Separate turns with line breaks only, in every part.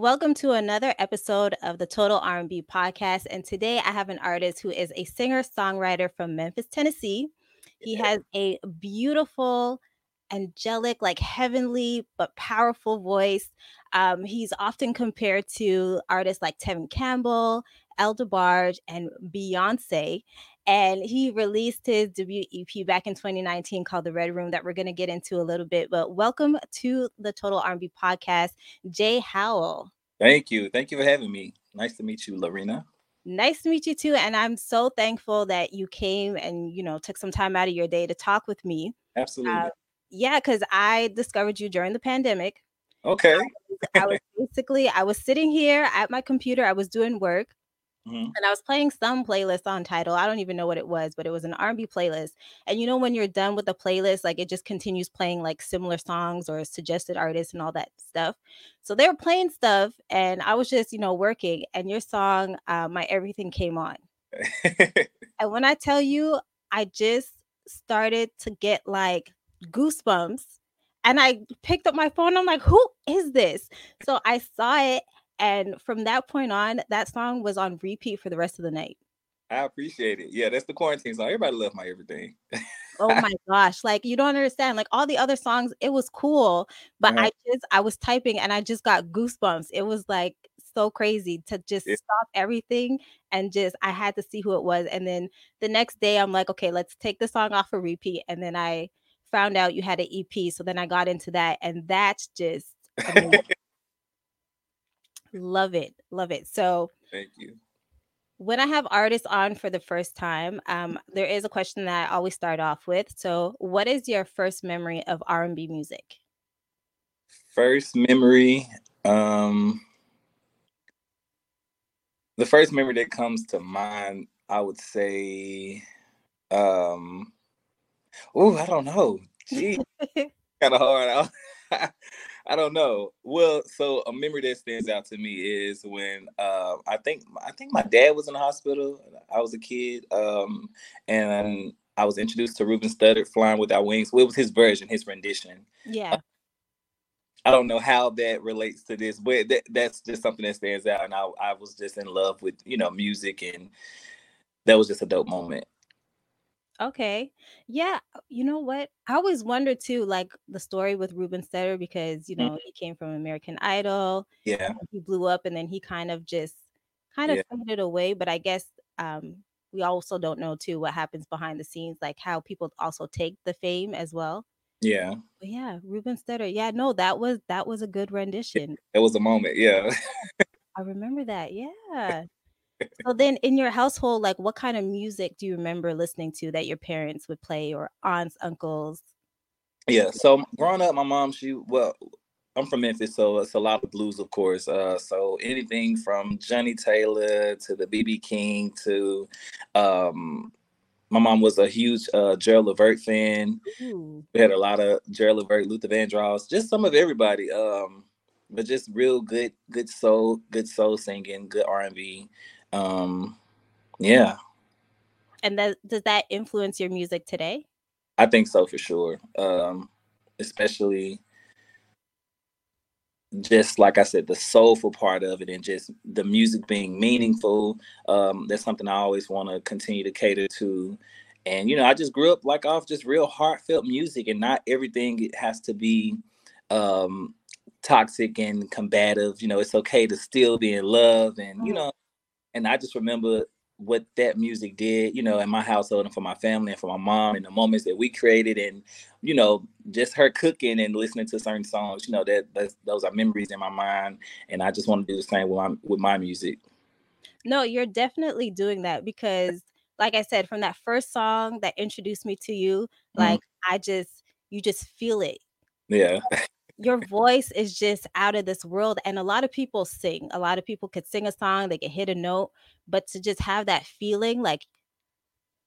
Welcome to another episode of the Total R&B podcast and today I have an artist who is a singer-songwriter from Memphis, Tennessee. He has a beautiful angelic, like heavenly but powerful voice. Um, he's often compared to artists like Tevin Campbell, El DeBarge, and Beyonce. And he released his debut EP back in 2019 called The Red Room that we're going to get into a little bit. But welcome to the Total R&B podcast, Jay Howell.
Thank you. Thank you for having me. Nice to meet you, Lorena.
Nice to meet you too. And I'm so thankful that you came and, you know, took some time out of your day to talk with me.
Absolutely. Uh,
yeah, because I discovered you during the pandemic.
Okay.
I was basically I was sitting here at my computer. I was doing work, Mm-hmm. And I was playing some playlist on Tidal. I don't even know what it was, but it was an R&B playlist. And you know when you're done with the playlist, like it just continues playing like similar songs or suggested artists and all that stuff. So they were playing stuff, and I was just you know working. And your song, uh, "My Everything," came on. and when I tell you, I just started to get like goosebumps. And I picked up my phone. I'm like, who is this? So I saw it and from that point on, that song was on repeat for the rest of the night.
I appreciate it. Yeah, that's the quarantine song. Everybody love my everything.
oh my gosh. Like you don't understand. Like all the other songs, it was cool. But uh-huh. I just I was typing and I just got goosebumps. It was like so crazy to just yeah. stop everything and just I had to see who it was. And then the next day I'm like, okay, let's take the song off for repeat. And then I found out you had an EP. So then I got into that. And that's just Love it. Love it. So
thank you.
When I have artists on for the first time, um, there is a question that I always start off with. So, what is your first memory of R and B music?
First memory, um, the first memory that comes to mind, I would say, um, oh, I don't know. Gee, kind of hard. I don't know. Well, so a memory that stands out to me is when uh, I think I think my dad was in the hospital. I was a kid, um, and I was introduced to Ruben Studdard, "Flying Without Wings." Well, it was his version, his rendition.
Yeah. Uh,
I don't know how that relates to this, but that, that's just something that stands out. And I, I was just in love with you know music, and that was just a dope moment.
Okay. Yeah. Uh, you know what? I always wonder too, like the story with Ruben Studdard, because you know, mm-hmm. he came from American Idol.
Yeah.
He blew up and then he kind of just kind of yeah. faded away. But I guess um we also don't know too what happens behind the scenes, like how people also take the fame as well.
Yeah.
But yeah, Ruben Studdard. Yeah, no, that was that was a good rendition.
It was a moment, yeah.
I remember that. Yeah so then in your household like what kind of music do you remember listening to that your parents would play or aunts uncles
yeah so growing up my mom she well i'm from memphis so it's a lot of blues of course uh, so anything from johnnie taylor to the bb king to um, my mom was a huge uh, Gerald Levert fan. Ooh. We had a lot of Gerald Levert, Luther Vandross, just some of everybody. Um, but just real good, good soul, good soul singing, good R and B um yeah.
And that does that influence your music today?
I think so for sure. Um especially just like i said the soulful part of it and just the music being meaningful um that's something i always want to continue to cater to. And you know i just grew up like off just real heartfelt music and not everything has to be um toxic and combative. You know it's okay to still be in love and you mm-hmm. know and I just remember what that music did, you know, in my household and for my family and for my mom and the moments that we created and, you know, just her cooking and listening to certain songs, you know, that those are memories in my mind. And I just want to do the same with my, with my music.
No, you're definitely doing that because like I said, from that first song that introduced me to you, mm-hmm. like. I just, you just feel it.
Yeah.
your voice is just out of this world. And a lot of people sing. A lot of people could sing a song, they can hit a note, but to just have that feeling like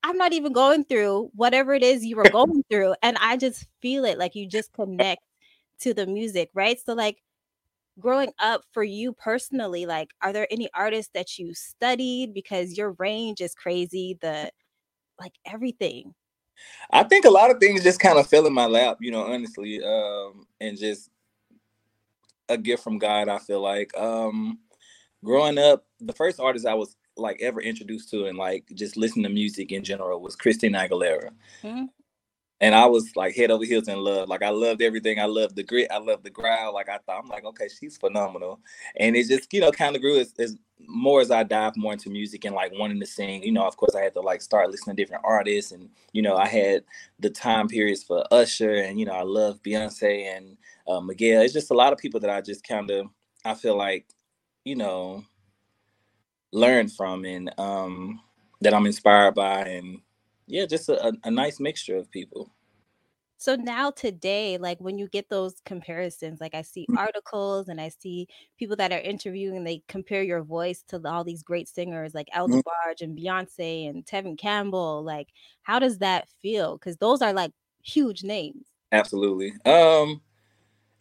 I'm not even going through whatever it is you were going through. And I just feel it like you just connect to the music, right? So, like, growing up for you personally, like, are there any artists that you studied because your range is crazy? The like everything.
I think a lot of things just kind of fell in my lap, you know, honestly, um, and just a gift from God. I feel like um, growing up, the first artist I was like ever introduced to and like just listening to music in general was Christina Aguilera. Mm-hmm and I was like head over heels in love. Like I loved everything. I loved the grit. I loved the growl. Like I thought, I'm like, okay, she's phenomenal. And it just, you know, kind of grew as, as more as I dived more into music and like wanting to sing. You know, of course, I had to like start listening to different artists, and you know, I had the time periods for Usher, and you know, I love Beyonce and uh, Miguel. It's just a lot of people that I just kind of, I feel like, you know, learned from and um that I'm inspired by and yeah, just a, a nice mixture of people.
So now today, like when you get those comparisons, like I see mm. articles and I see people that are interviewing, they compare your voice to all these great singers like El mm. DeBarge and Beyonce and Tevin Campbell. Like, how does that feel? Because those are like huge names.
Absolutely. Um,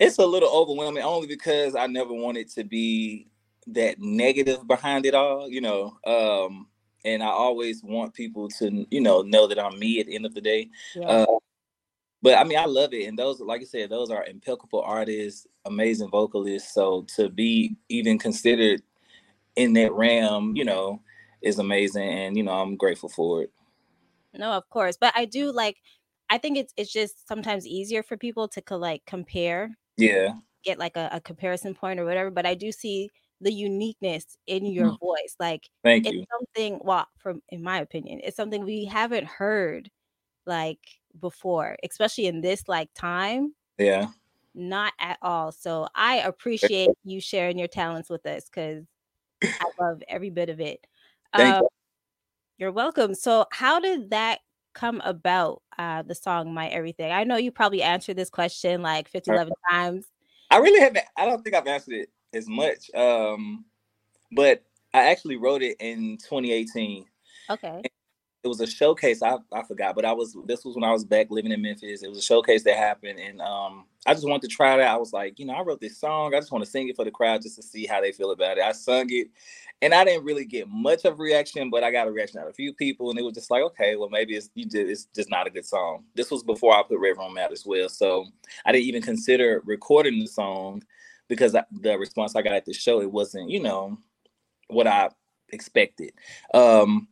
it's a little overwhelming only because I never wanted to be that negative behind it all, you know. Um, and I always want people to, you know, know that I'm me at the end of the day. Yeah. Uh, but I mean, I love it, and those, like I said, those are impeccable artists, amazing vocalists. So to be even considered in that realm, you know, is amazing, and you know, I'm grateful for it.
No, of course, but I do like. I think it's it's just sometimes easier for people to like compare.
Yeah.
Get like a, a comparison point or whatever, but I do see the uniqueness in your mm. voice. Like
Thank
it's
you.
something well, from in my opinion, it's something we haven't heard like before, especially in this like time.
Yeah.
Not at all. So I appreciate you sharing your talents with us because I love every bit of it.
Thank um, you.
You're welcome. So how did that come about uh the song my everything i know you probably answered this question like 50 11 times
i really haven't i don't think i've answered it as much. Um, but I actually wrote it in 2018.
Okay.
It was a showcase. I, I forgot, but I was this was when I was back living in Memphis. It was a showcase that happened, and um, I just wanted to try it out. I was like, you know, I wrote this song. I just want to sing it for the crowd just to see how they feel about it. I sung it, and I didn't really get much of a reaction, but I got a reaction out of a few people, and it was just like, okay, well, maybe it's you did it's just not a good song. This was before I put Red Room out as well, so I didn't even consider recording the song because the response I got at the show it wasn't you know what I expected. Um,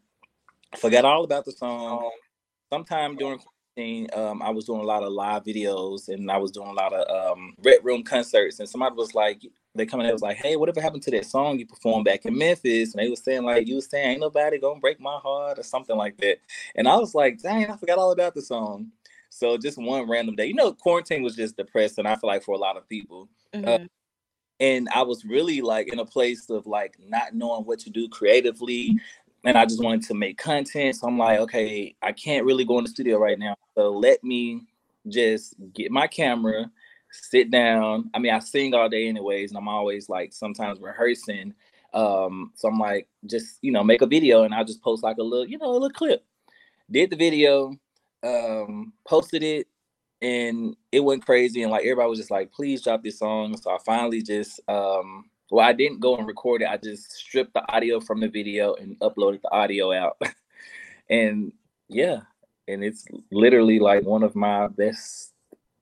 forgot all about the song. Sometime during quarantine, um, I was doing a lot of live videos and I was doing a lot of um, red room concerts. And somebody was like, they come in was like, "Hey, whatever happened to that song you performed back in Memphis?" And they was saying like, "You was saying ain't nobody gonna break my heart" or something like that. And I was like, "Dang, I forgot all about the song." So just one random day, you know, quarantine was just depressing. I feel like for a lot of people. Uh, mm-hmm. Uh, and I was really like in a place of like not knowing what to do creatively. And I just wanted to make content. So I'm like, okay, I can't really go in the studio right now. So let me just get my camera, sit down. I mean, I sing all day anyways, and I'm always like sometimes rehearsing. Um, so I'm like, just you know, make a video and I'll just post like a little, you know, a little clip. Did the video, um, posted it, and it went crazy and like everybody was just like please drop this song. So i finally just um well i didn't go and record it i just stripped the audio from the video and uploaded the audio out. And yeah and it's literally like one of my best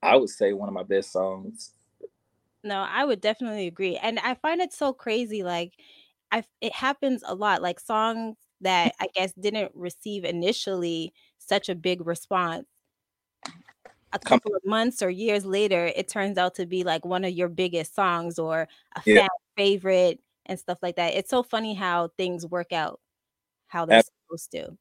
i would say one of my best songs.
No i would definitely agree and i find it so crazy like i it happens a lot like songs that i guess didn't receive initially such a big response a couple of months or years later, it turns out to be like one of your biggest songs or a yeah. fan favorite and stuff like that. It's so funny how things work out how they're That's, supposed to.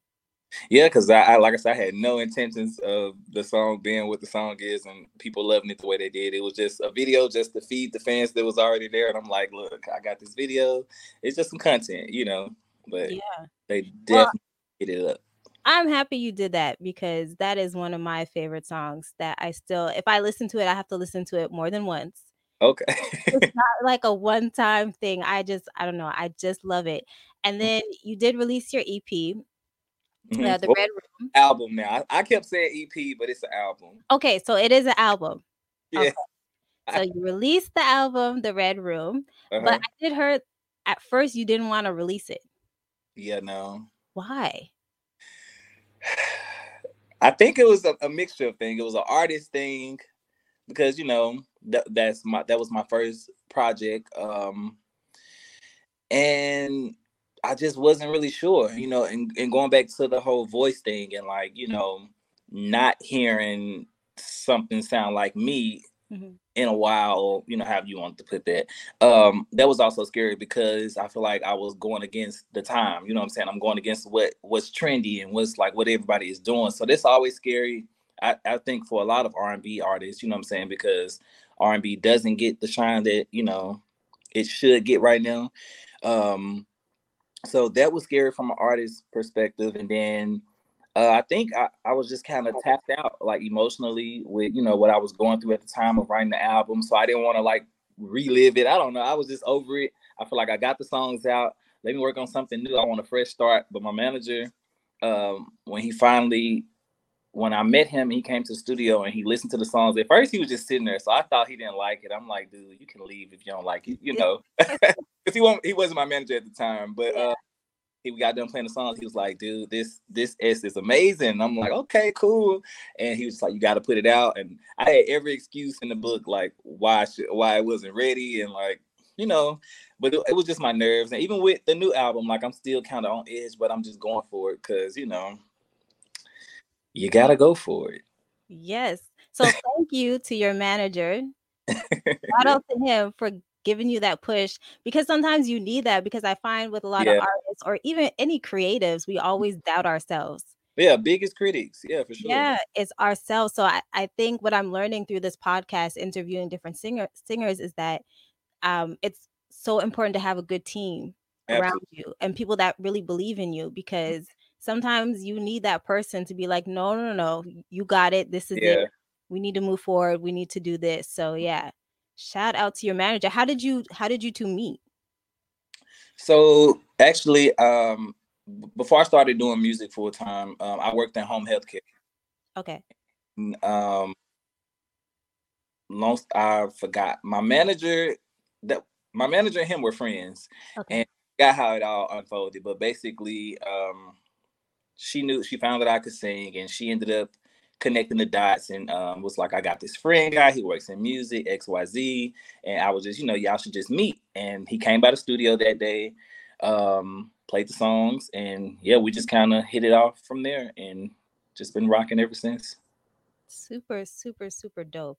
Yeah, because I, I, like I said, I had no intentions of the song being what the song is and people loving it the way they did. It was just a video just to feed the fans that was already there. And I'm like, look, I got this video. It's just some content, you know. But yeah, they definitely well, hit it up.
I'm happy you did that because that is one of my favorite songs that I still, if I listen to it, I have to listen to it more than once.
Okay.
it's not like a one time thing. I just, I don't know. I just love it. And mm. then you did release your EP, mm-hmm. uh, The well, Red Room.
Album now. I, I, kept saying EP, but it's an album.
Okay. So it is an album. Yeah. Okay. So you released the album, The Red Room, uh-huh. but I did hear at first you didn't want to release it.
Yeah, no.
Why?
I think it was a, a mixture of things. It was an artist thing, because you know that that's my that was my first project. Um, and I just wasn't really sure, you know, and, and going back to the whole voice thing and like, you know, not hearing something sound like me mm-hmm. In a while, you know, how you want to put that. Um, that was also scary because I feel like I was going against the time, you know what I'm saying? I'm going against what what's trendy and what's like what everybody is doing. So that's always scary. I, I think for a lot of R&B artists, you know what I'm saying? Because R&B doesn't get the shine that, you know, it should get right now. Um, so that was scary from an artist perspective. And then uh, I think I, I was just kind of tapped out like emotionally with, you know, what I was going through at the time of writing the album. So I didn't want to like relive it. I don't know. I was just over it. I feel like I got the songs out. Let me work on something new. I want a fresh start. But my manager, um, when he finally when I met him, he came to the studio and he listened to the songs. At first, he was just sitting there, so I thought he didn't like it. I'm like, dude, you can leave if you don't like it, you know, because he won't. He wasn't my manager at the time, but uh, he got done playing the songs. He was like, dude, this this S is amazing. I'm like, okay, cool. And he was like, you got to put it out. And I had every excuse in the book, like why should, why it wasn't ready, and like you know, but it, it was just my nerves. And even with the new album, like I'm still kind of on edge, but I'm just going for it because you know you got to go for it.
Yes. So thank you to your manager. Shout out to him for giving you that push because sometimes you need that because I find with a lot yeah. of artists or even any creatives, we mm. always doubt ourselves.
Yeah, biggest critics. Yeah, for sure.
Yeah, it's ourselves. So I, I think what I'm learning through this podcast, interviewing different singer singers, is that um, it's so important to have a good team Absolutely. around you and people that really believe in you mm. because sometimes you need that person to be like, no, no, no, you got it. This is yeah. it. We need to move forward. We need to do this. So mm. yeah. Shout out to your manager. How did you how did you two meet?
So actually, um, before I started doing music full time, um, I worked in home health care.
Okay.
Um, long I forgot my manager that my manager and him were friends, okay. and got how it all unfolded. But basically, um, she knew she found that I could sing, and she ended up connecting the dots and um, was like, I got this friend guy. He works in music, X Y Z, and I was just, you know, y'all should just meet. And he came by the studio that day, um, played the songs, and yeah, we just kind of hit it off from there, and just been rocking ever since.
Super, super, super dope.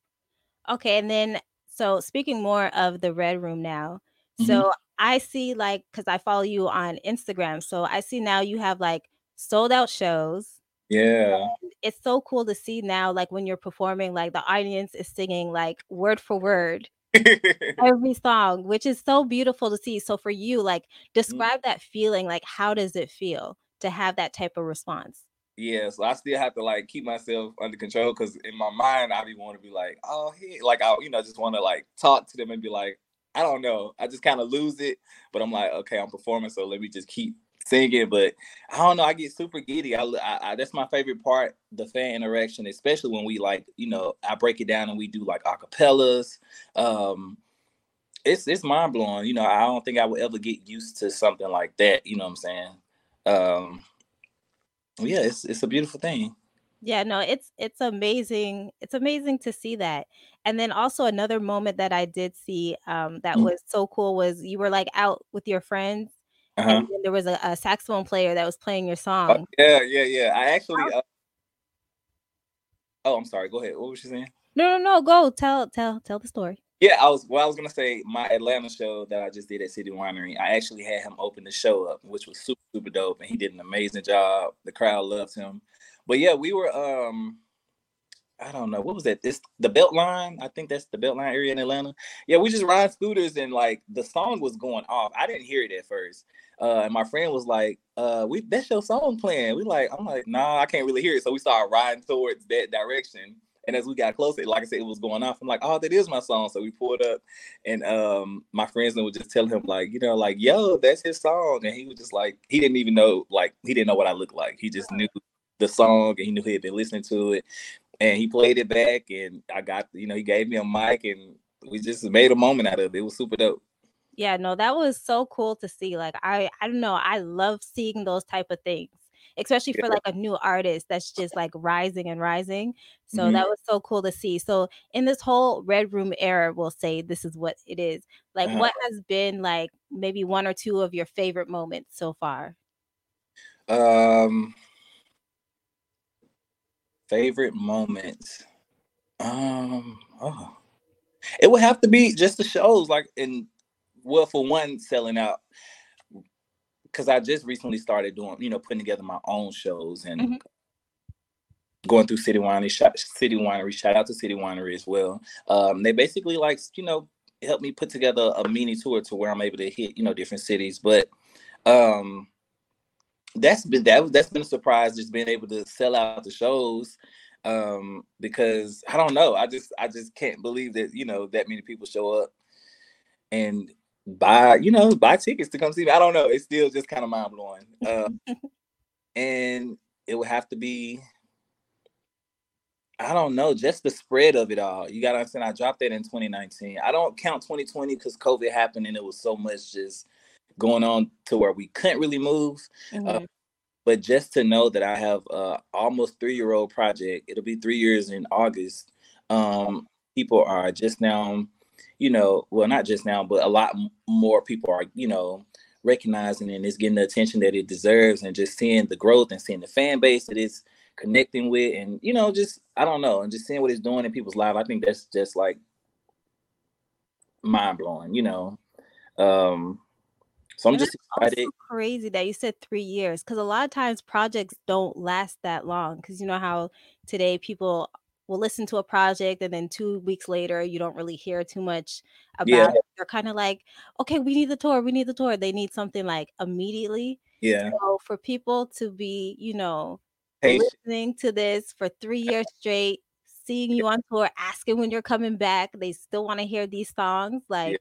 Okay, and then so speaking more of the Red Room now. Mm-hmm. So I see like because I follow you on Instagram, so I see now you have like sold out shows.
Yeah.
And it's so cool to see now, like when you're performing, like the audience is singing like word for word every song, which is so beautiful to see. So for you, like mm. describe mm-hmm. that feeling. Like, how does it feel to have that type of response?
Yeah, so I still have to like keep myself under control because in my mind I be want to be like, oh, hey, like I, you know, just want to like talk to them and be like, I don't know, I just kind of lose it, but I'm like, okay, I'm performing, so let me just keep singing, but I don't know. I get super giddy. I, I, I, that's my favorite part, the fan interaction, especially when we like, you know, I break it down and we do like acapellas. Um, it's it's mind blowing. You know, I don't think I would ever get used to something like that. You know what I'm saying? Um, yeah, it's it's a beautiful thing.
Yeah, no, it's it's amazing. It's amazing to see that. And then also another moment that I did see um, that mm-hmm. was so cool was you were like out with your friends uh-huh. and there was a, a, saxophone player that was playing your oh, song.
Uh, yeah, yeah, yeah. I actually. Uh, oh, I'm sorry. Go ahead. What was she saying?
No, no, no. Go tell, tell, tell the story.
Yeah, I was. Well, I was gonna say my Atlanta show that I just did at City Winery. I actually had him open the show up, which was super, super dope, and he did an amazing job. The crowd loved him. But yeah, we were. um I don't know what was that. This the Beltline. I think that's the Beltline area in Atlanta. Yeah, we just ride scooters and like the song was going off. I didn't hear it at first, uh, and my friend was like, uh, "We that's your song playing." We like, I'm like, "Nah, I can't really hear it." So we started riding towards that direction. And as we got closer, like I said, it was going off. I'm like, "Oh, that is my song." So we pulled up, and um, my friends would just tell him like, you know, like, "Yo, that's his song," and he was just like, he didn't even know, like, he didn't know what I looked like. He just knew the song, and he knew he had been listening to it, and he played it back, and I got, you know, he gave me a mic, and we just made a moment out of it. It was super dope
yeah no that was so cool to see like i i don't know i love seeing those type of things especially for like a new artist that's just like rising and rising. So mm-hmm. that was so cool to see. So in this whole Red Room era, we'll say this is what it is. Like, uh-huh. what has been like maybe one or two of your favorite moments so far?
Um, favorite moments. Um, oh, it would have to be just the shows, like in well, for one, selling out because I just recently started doing, you know, putting together my own shows and mm-hmm. going through City Winery, City Winery. Shout out to City Winery as well. Um, they basically like, you know, help me put together a mini tour to where I'm able to hit, you know, different cities. But um, that's been that that's been a surprise, just being able to sell out the shows um because i don't know i just i just can't believe that you know that many people show up and buy, you know, buy tickets to come see me. I don't know. It's still just kind of mind blowing. Uh, and it would have to be, I don't know, just the spread of it all. You got to understand, I dropped that in 2019. I don't count 2020 because COVID happened and it was so much just going on to where we couldn't really move. Uh, mm-hmm. Uh, but just to know that I have uh almost three year old project, it'll be three years in August. Um, people are just now you know, well, not just now, but a lot more people are, you know, recognizing and it's getting the attention that it deserves and just seeing the growth and seeing the fan base that it's connecting with and, you know, just, I don't know, and just seeing what it's doing in people's lives. I think that's just like mind blowing, you know. Um, so I'm and just excited.
crazy that you said three years because a lot of times projects don't last that long because you know how today people will listen to a project and then two weeks later you don't really hear too much about yeah. it. They're kind of like, okay, we need the tour, we need the tour. They need something like immediately.
Yeah.
So for people to be, you know, listening to this for three years straight, seeing you on tour, asking when you're coming back, they still want to hear these songs. Like, yeah.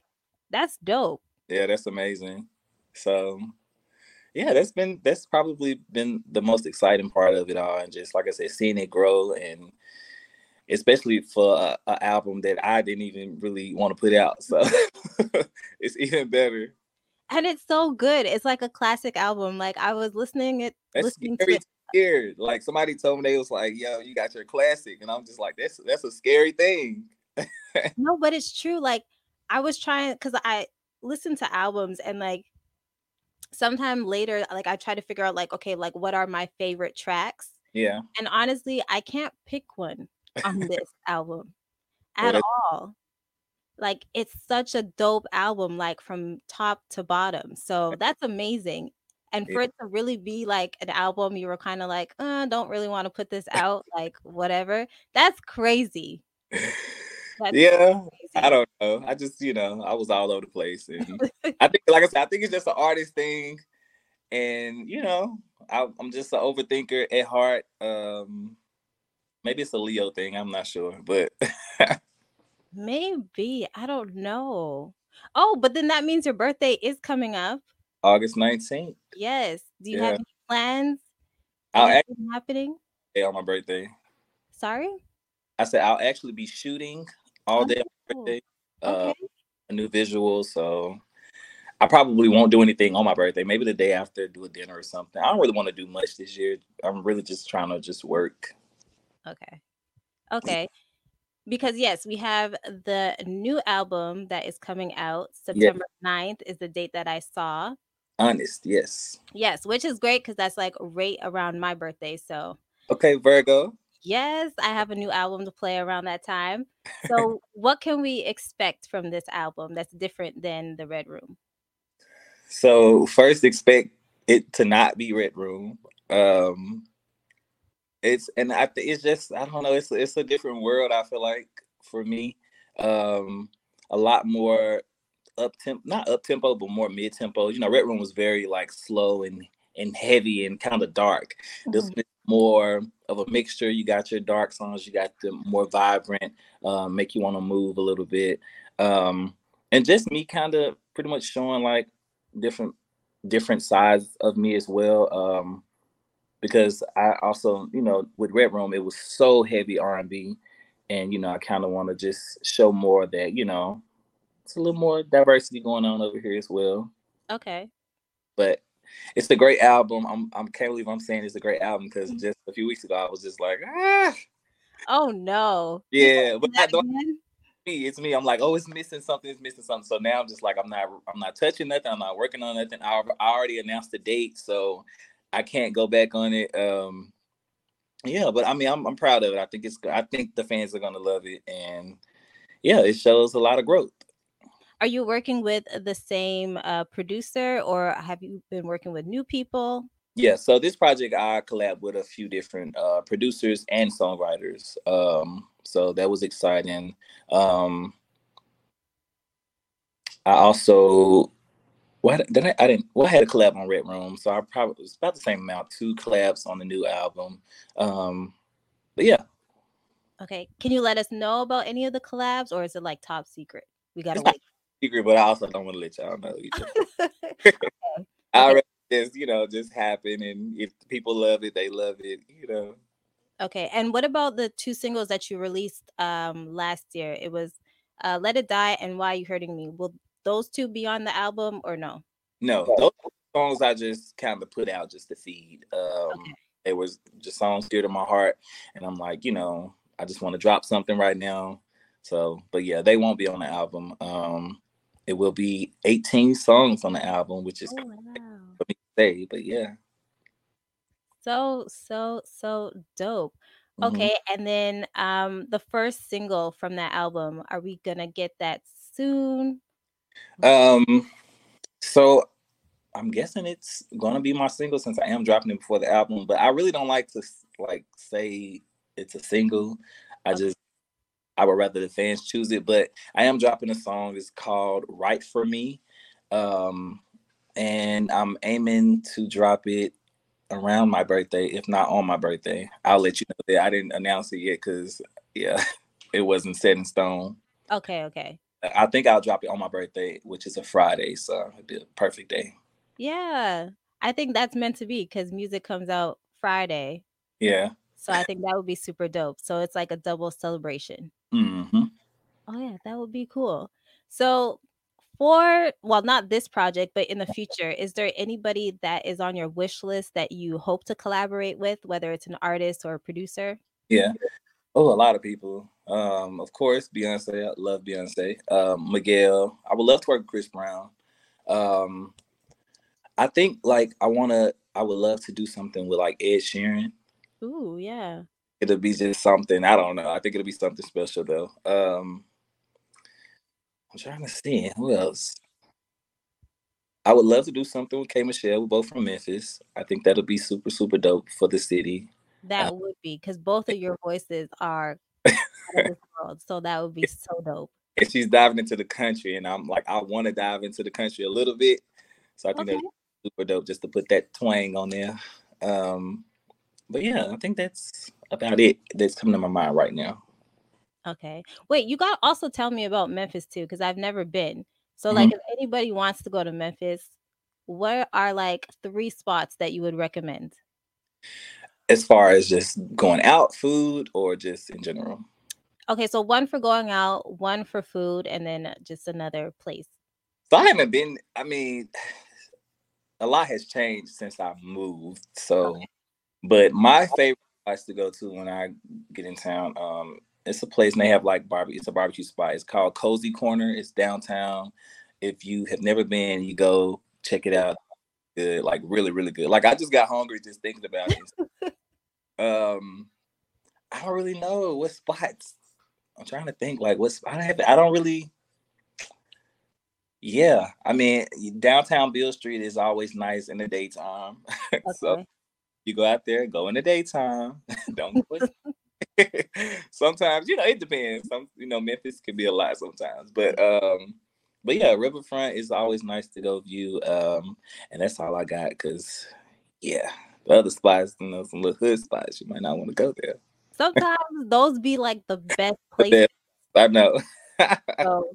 that's dope.
Yeah, that's amazing. So yeah, that's been that's probably been the most exciting part of it all, and just like I said, seeing it grow and especially for an album that I didn't even really want to put out. So it's even better.
And it's so good. It's like a classic album. Like I was listening it that's listening to it.
Scared. Like somebody told me they was like, "Yo, you got your classic," and I'm just like, "That's that's a scary thing."
no, but it's true. Like I was trying because I listen to albums and like sometime later, like I try to figure out like, okay, like what are my favorite tracks?
Yeah.
And honestly, I can't pick one on this album at all. Like it's such a dope album, like from top to bottom. So that's amazing. And for it to really be like an album, you were kind of like, uh, don't really want to put this out, like whatever. That's crazy.
That's yeah, crazy. I don't know. I just, you know, I was all over the place, and I think, like I said, I think it's just an artist thing, and you know, I, am just an overthinker at heart. Um, Maybe it's a Leo thing. I'm not sure, but
maybe I don't know. Oh, but then that means your birthday is coming up.
August 19th.
Yes. Do you yeah. have any plans? I'll actually, happening?
on my birthday.
Sorry?
I said I'll actually be shooting all day oh, on birthday. Uh, okay. Uh, a new visual, so I probably won't do anything on my birthday. Maybe the day after, do a dinner or something. I don't really want to do much this year. I'm really just trying to just work.
Okay. Okay. Because yes, we have the new album that is coming out. September 9th is the date that I saw.
Honest, yes.
Yes, which is great because that's like right around my birthday. So
Okay, Virgo.
yes, I have a new album to play around that time. So what can we expect from this album that's different than the Red Room?
So first expect it to not be Red Room. Um it's and I think it's just I don't know. It's it's a different world. I feel like for me, um, a lot more up tempo, not up tempo, but more mid tempo. You know, Red Room was very like slow and and heavy and kind of dark. Mm-hmm. This is more of a mixture. You got your dark songs, you got the more vibrant, um, make you want to move a little bit, um, and just me kind of pretty much showing like different different sides of me as well. Um, because I also, you know, with Red Room, it was so heavy R and B, and you know, I kind of want to just show more that you know, it's a little more diversity going on over here as well.
Okay.
But it's a great album. I'm I can't believe I'm saying it's a great album because mm. just a few weeks ago I was just like, ah.
Oh no.
Yeah, but I me, it's me. I'm like, oh, it's missing something. It's missing something. So now I'm just like, I'm not, I'm not touching nothing. I'm not working on nothing. I, I already announced the date, so I can't go back on it. Um, yeah, but I mean, I'm, I'm proud of it. I think it's, I think the fans are gonna love it, and yeah, it shows a lot of growth.
Are you working with the same uh, producer, or have you been working with new people?
Yeah, so this project I collab with a few different uh, producers and songwriters. Um, so that was exciting. Um, I also what then I, I, didn't well I had a collab on Red Room, so I probably was about the same amount, two collabs on the new album. Um, but yeah.
Okay. Can you let us know about any of the collabs or is it like top secret? We gotta wait.
Secret, but I also don't want to let y'all know okay. I already just, you know, just happen and if people love it, they love it, you know.
Okay. And what about the two singles that you released um last year? It was uh Let It Die and Why Are You Hurting Me. Will those two be on the album or no?
No, those songs I just kind of put out just to feed. Um okay. It was just songs dear to my heart, and I'm like, you know, I just want to drop something right now. So, but yeah, they won't be on the album. Um, it will be 18 songs on the album, which is oh, wow. for me to say, but yeah.
So, so, so dope. Mm-hmm. Okay, and then um the first single from that album, are we gonna get that soon?
Um, so I'm guessing it's gonna be my single since I am dropping it before the album. But I really don't like to like say it's a single. I just I would rather the fans choose it. But I am dropping a song. It's called "Right for Me," um, and I'm aiming to drop it around my birthday, if not on my birthday. I'll let you know that I didn't announce it yet because yeah, it wasn't set in stone.
Okay, okay.
I think I'll drop it on my birthday, which is a Friday, so it'd be a perfect day.
Yeah, I think that's meant to be because music comes out Friday.
Yeah.
So I think that would be super dope. So it's like a double celebration.
Mm-hmm.
Oh yeah, that would be cool. So for well, not this project, but in the future, is there anybody that is on your wish list that you hope to collaborate with, whether it's an artist or a producer?
Yeah. Oh, a lot of people. Um, of course, Beyonce. I love Beyonce. Um, Miguel. I would love to work with Chris Brown. Um, I think like I wanna. I would love to do something with like Ed Sheeran.
Ooh, yeah.
It'll be just something. I don't know. I think it'll be something special though. Um, I'm trying to see who else. I would love to do something with K Michelle. We're both from Memphis. I think that'll be super, super dope for the city.
That would be because both of your voices are world. So that would be so dope.
And she's diving into the country, and I'm like, I want to dive into the country a little bit. So I think okay. that's super dope just to put that twang on there. Um, but yeah, I think that's about it that's coming to my mind right now.
Okay. Wait, you got also tell me about Memphis too, because I've never been. So, like, mm-hmm. if anybody wants to go to Memphis, what are like three spots that you would recommend?
As far as just going out, food, or just in general?
Okay, so one for going out, one for food, and then just another place.
So I haven't been. I mean, a lot has changed since I moved. So, okay. but my favorite place to go to when I get in town, um, it's a place and they have like barbecue. It's a barbecue spot. It's called Cozy Corner. It's downtown. If you have never been, you go check it out. Good, like really, really good. Like I just got hungry just thinking about it. um, I don't really know what spots I'm trying to think like what's I don't have I don't really yeah, I mean downtown Beale Street is always nice in the daytime. Okay. so you go out there, go in the daytime. don't sometimes, you know, it depends. Some you know, Memphis can be a lot sometimes. But um but yeah, Riverfront is always nice to go view. Um, and that's all I got because yeah, other spots, you know, some little hood spots, you might not want to go there
sometimes those be like the best places.
I know.
so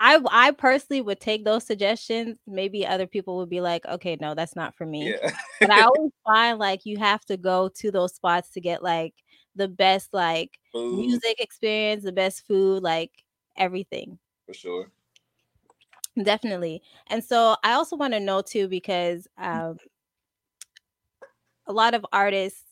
I I personally would take those suggestions. Maybe other people would be like, okay, no, that's not for me. Yeah. but I always find like you have to go to those spots to get like the best like music experience, the best food, like everything.
For sure.
Definitely. And so I also want to know too, because um, a lot of artists,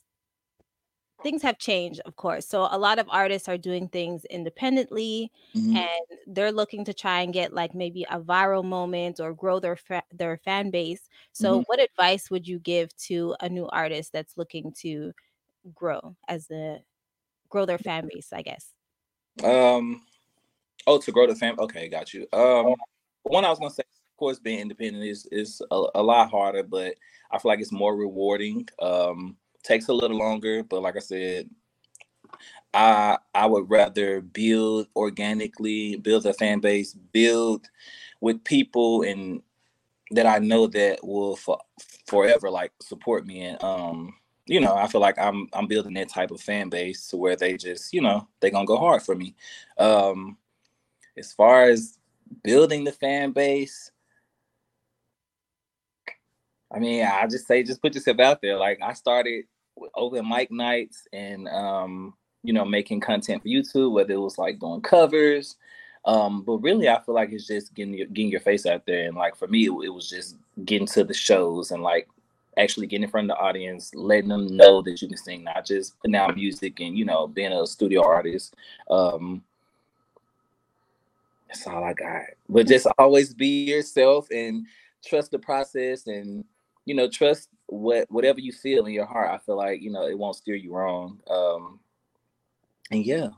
things have changed, of course. So a lot of artists are doing things independently mm-hmm. and they're looking to try and get like maybe a viral moment or grow their fa- their fan base. So mm-hmm. what advice would you give to a new artist that's looking to grow as a grow their fan base, I guess?
Um oh to grow the fan okay, got you. Um one I was gonna say, of course, being independent is is a, a lot harder, but I feel like it's more rewarding. Um, takes a little longer, but like I said, I I would rather build organically, build a fan base, build with people and that I know that will for, forever like support me and um you know I feel like I'm I'm building that type of fan base to where they just you know they gonna go hard for me. Um, as far as building the fan base. I mean, I just say just put yourself out there. Like I started with open mic nights and um, you know, making content for YouTube, whether it was like doing covers. Um, but really I feel like it's just getting your getting your face out there. And like for me, it, it was just getting to the shows and like actually getting in front of the audience, letting them know that you can sing, not just putting out music and you know, being a studio artist. Um, that's all I got. But just always be yourself and trust the process and you know, trust what whatever you feel in your heart. I feel like, you know, it won't steer you wrong. Um and yeah.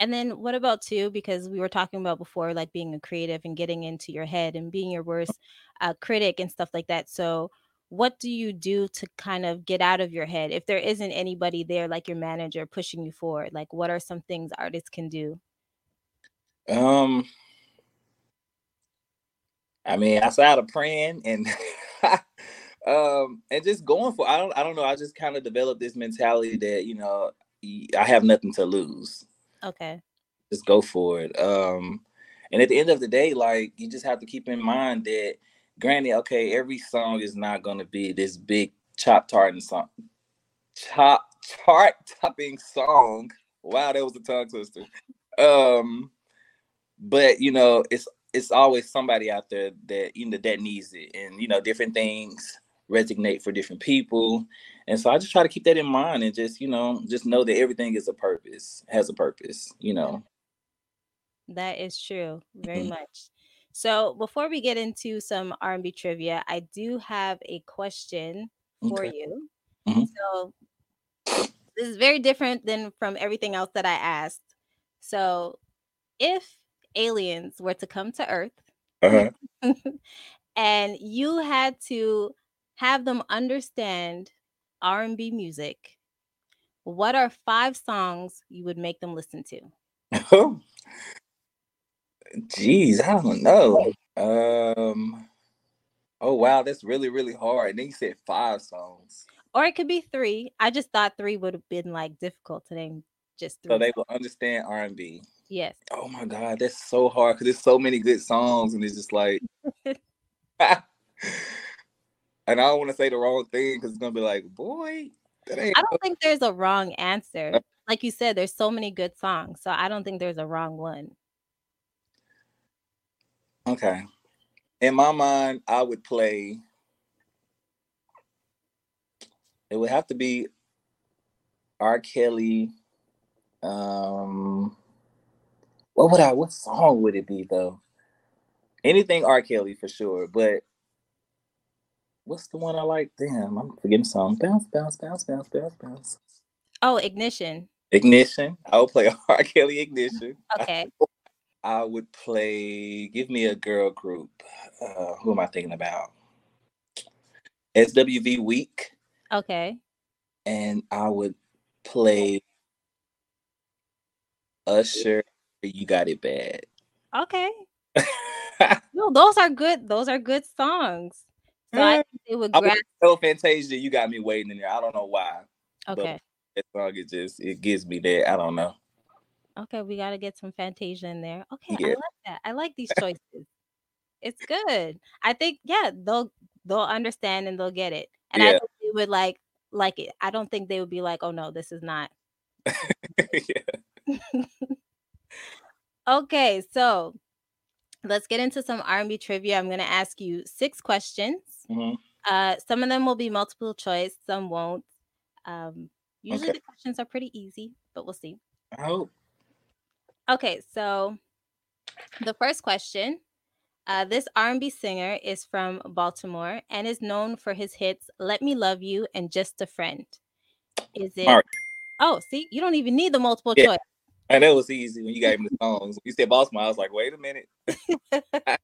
And then what about too? Because we were talking about before, like being a creative and getting into your head and being your worst uh, critic and stuff like that. So, what do you do to kind of get out of your head if there isn't anybody there, like your manager, pushing you forward? Like, what are some things artists can do?
Um, I mean, outside of praying and um and just going for I don't I don't know, I just kind of developed this mentality that, you know, I have nothing to lose.
Okay.
Just go for it. Um and at the end of the day, like you just have to keep in mind that granted, okay, every song is not gonna be this big chop tarting song. Chop chart topping song. Wow, that was a tongue twister. Um but you know it's it's always somebody out there that you know that needs it. And you know different things resonate for different people. And so i just try to keep that in mind and just you know just know that everything is a purpose has a purpose you know.
That is true very mm-hmm. much. So before we get into some r&b trivia i do have a question for okay. you. Mm-hmm. so this is very different than from everything else that i asked. So if aliens were to come to Earth uh-huh. and you had to have them understand R&B music, what are five songs you would make them listen to?
Oh, geez, I don't know. Um, oh wow, that's really really hard. And then you said five songs,
or it could be three. I just thought three would have been like difficult to name. Just three.
So they will understand R and B.
Yes.
Oh my god, that's so hard because there's so many good songs, and it's just like, and I don't want to say the wrong thing because it's gonna be like, boy,
I don't think there's a wrong answer. Uh like you said, there's so many good songs, so I don't think there's a wrong one.
Okay. In my mind, I would play. It would have to be R. Kelly. Um, what would I? What song would it be though? Anything R. Kelly for sure, but what's the one I like? Damn, I'm forgetting song. Bounce, bounce, bounce, bounce, bounce, bounce.
Oh, ignition.
Ignition. I would play R. Kelly Ignition.
Okay.
I would play. Give me a girl group. Uh, who am I thinking about? SWV Weak.
Okay.
And I would play Usher you got it bad.
Okay. no, those are good. Those are good songs. So I mm.
it would grab. So Fantasia, you got me waiting in there. I don't know why.
Okay.
That song it just it gives me that. I don't know.
Okay, we got to get some Fantasia in there. Okay, yeah. I like that. I like these choices. it's good. I think yeah, they'll they'll understand and they'll get it. And yeah. I think they would like like it. I don't think they would be like, "Oh no, this is not." yeah. Okay, so let's get into some R&B trivia. I'm going to ask you six questions. Mm-hmm. Uh, some of them will be multiple choice, some won't. Um, usually okay. the questions are pretty easy, but we'll see.
I hope.
Okay, so the first question. Uh, this R&B singer is from Baltimore and is known for his hits "Let Me Love You" and "Just a Friend." Is it? Oh, see, you don't even need the multiple yeah. choice.
And that was easy when you gave him the songs. You said Baltimore, I was like, wait a minute.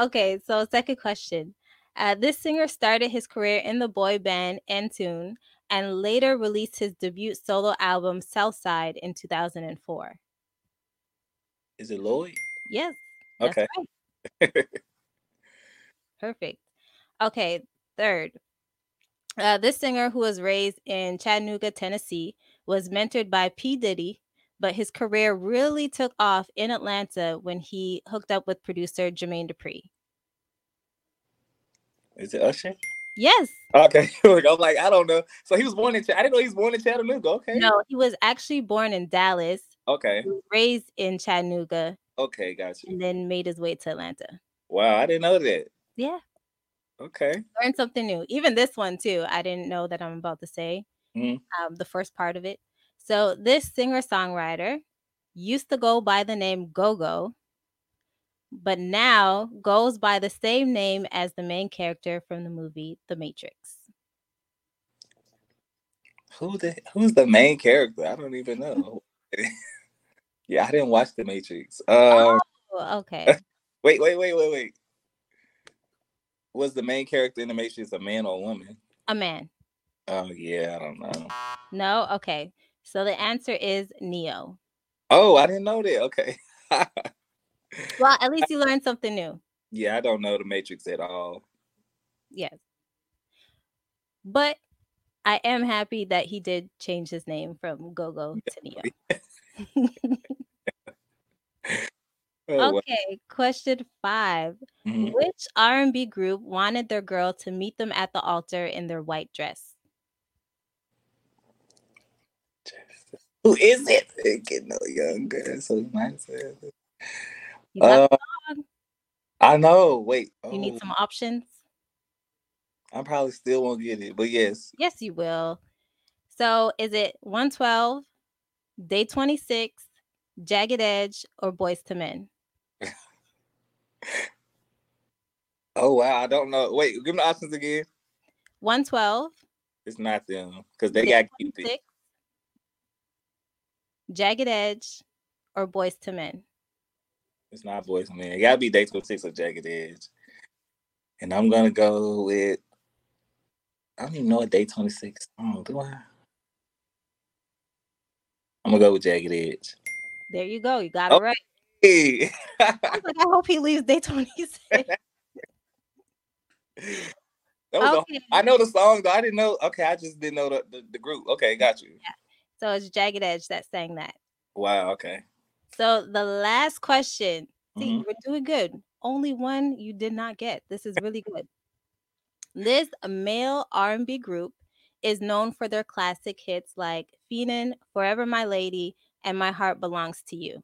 okay, so second question. Uh, this singer started his career in the boy band N-Toon and later released his debut solo album Southside in 2004.
Is it Lloyd?
Yes.
Okay.
Right. Perfect. Okay, third. Uh, this singer, who was raised in Chattanooga, Tennessee, was mentored by P. Diddy, but his career really took off in Atlanta when he hooked up with producer Jermaine Dupri.
Is it Usher?
Yes.
Okay. I'm like, I don't know. So he was born in. I didn't know he was born in Chattanooga. Okay.
No, he was actually born in Dallas.
Okay.
raised in Chattanooga.
Okay, gotcha.
And then made his way to Atlanta.
Wow, I didn't know that.
Yeah.
Okay.
Learn something new. Even this one too. I didn't know that I'm about to say. Mm-hmm. Um, the first part of it. So this singer songwriter used to go by the name Go-Go but now goes by the same name as the main character from the movie The Matrix.
Who the who's the main character? I don't even know. yeah, I didn't watch The Matrix.
Um, oh, okay.
wait, wait, wait, wait, wait. Was the main character in The Matrix a man or a woman?
A man.
Oh yeah, I don't know.
No, okay. So the answer is Ne-Yo.
Oh, I didn't know that. Okay.
well, at least you learned something new.
Yeah, I don't know the Matrix at all.
Yes. But I am happy that he did change his name from Gogo to Ne-Yo. oh, okay, wow. question 5 mm-hmm. Which R&B group wanted their girl to meet them at the altar in their white dress?
Who is it? Get no younger. So.
You got uh,
I know. Wait.
You oh. need some options.
I probably still won't get it, but yes.
Yes, you will. So is it 112, Day 26, Jagged Edge, or Boyz II Men?
oh wow, I don't know. Wait, give me the options again.
112.
It's not them because they got Cupid.
Jagged Edge, or Boyz II Men?
It's not Boyz Man. It gotta be Day 26 or Jagged Edge. And I'm gonna go with I don't even know what Day 26. Oh, do I? I'm gonna go with Jagged Edge.
There you go. You got it right. Hey. I, like, I hope he leaves Day 26.
okay. A, I know the song, though. I didn't know. Okay, I just didn't know the, the, the group. Okay, got you. Yeah.
So it's Jagged Edge that sang that.
Wow. Okay.
So the last question. See, mm-hmm. we're doing good. Only one you did not get. This is really good. This male R&B group is known for their classic hits like Feenin', Forever My Lady, and My Heart Belongs to You.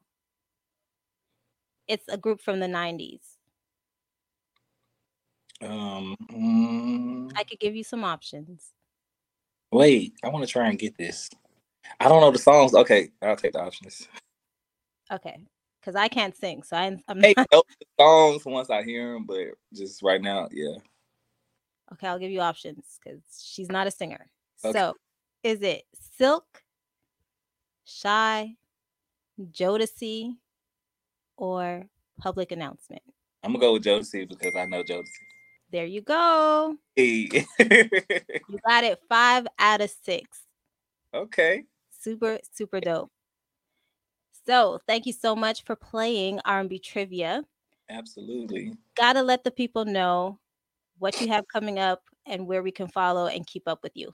It's a group from the 90s.
Um, mm,
I could give you some options.
Wait, I want to try and get this. I don't know the songs. Okay, I'll take the options.
Okay, because I can't sing, so I, I'm.
Hey, know the songs once I hear them, but just right now, yeah.
Okay, I'll give you options because she's not a singer. Okay. So, is it Silk, Shy, Jodeci, or Public Announcement?
I'm gonna go with Jodeci because I know Jodeci.
There you go.
Hey.
you got it five out of six.
Okay.
Super, super dope. So thank you so much for playing R&B trivia.
Absolutely.
Gotta let the people know what you have coming up and where we can follow and keep up with you.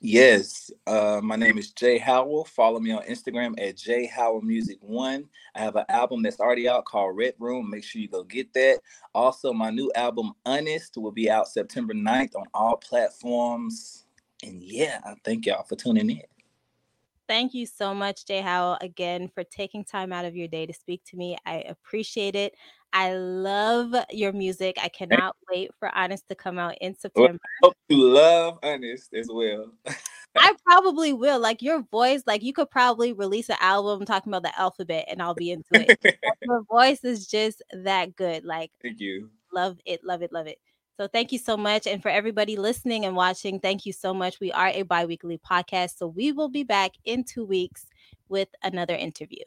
Yes, uh, my name is Jay Howell. Follow me on Instagram at Jay Howell Music One. I have an album that's already out called Red Room. Make sure you go get that. Also, my new album Honest will be out September 9th on all platforms. And yeah, I thank y'all for tuning in.
Thank you so much, Jay Howell, again for taking time out of your day to speak to me. I appreciate it. I love your music. I cannot wait for Honest to come out in September.
Well, hope you love Honest as well.
I probably will. Like your voice, like you could probably release an album talking about the alphabet and I'll be into it. your voice is just that good. Like
thank you.
Love it, love it, love it. So thank you so much. And for everybody listening and watching, thank you so much. We are a bi-weekly podcast. So we will be back in two weeks with another interview.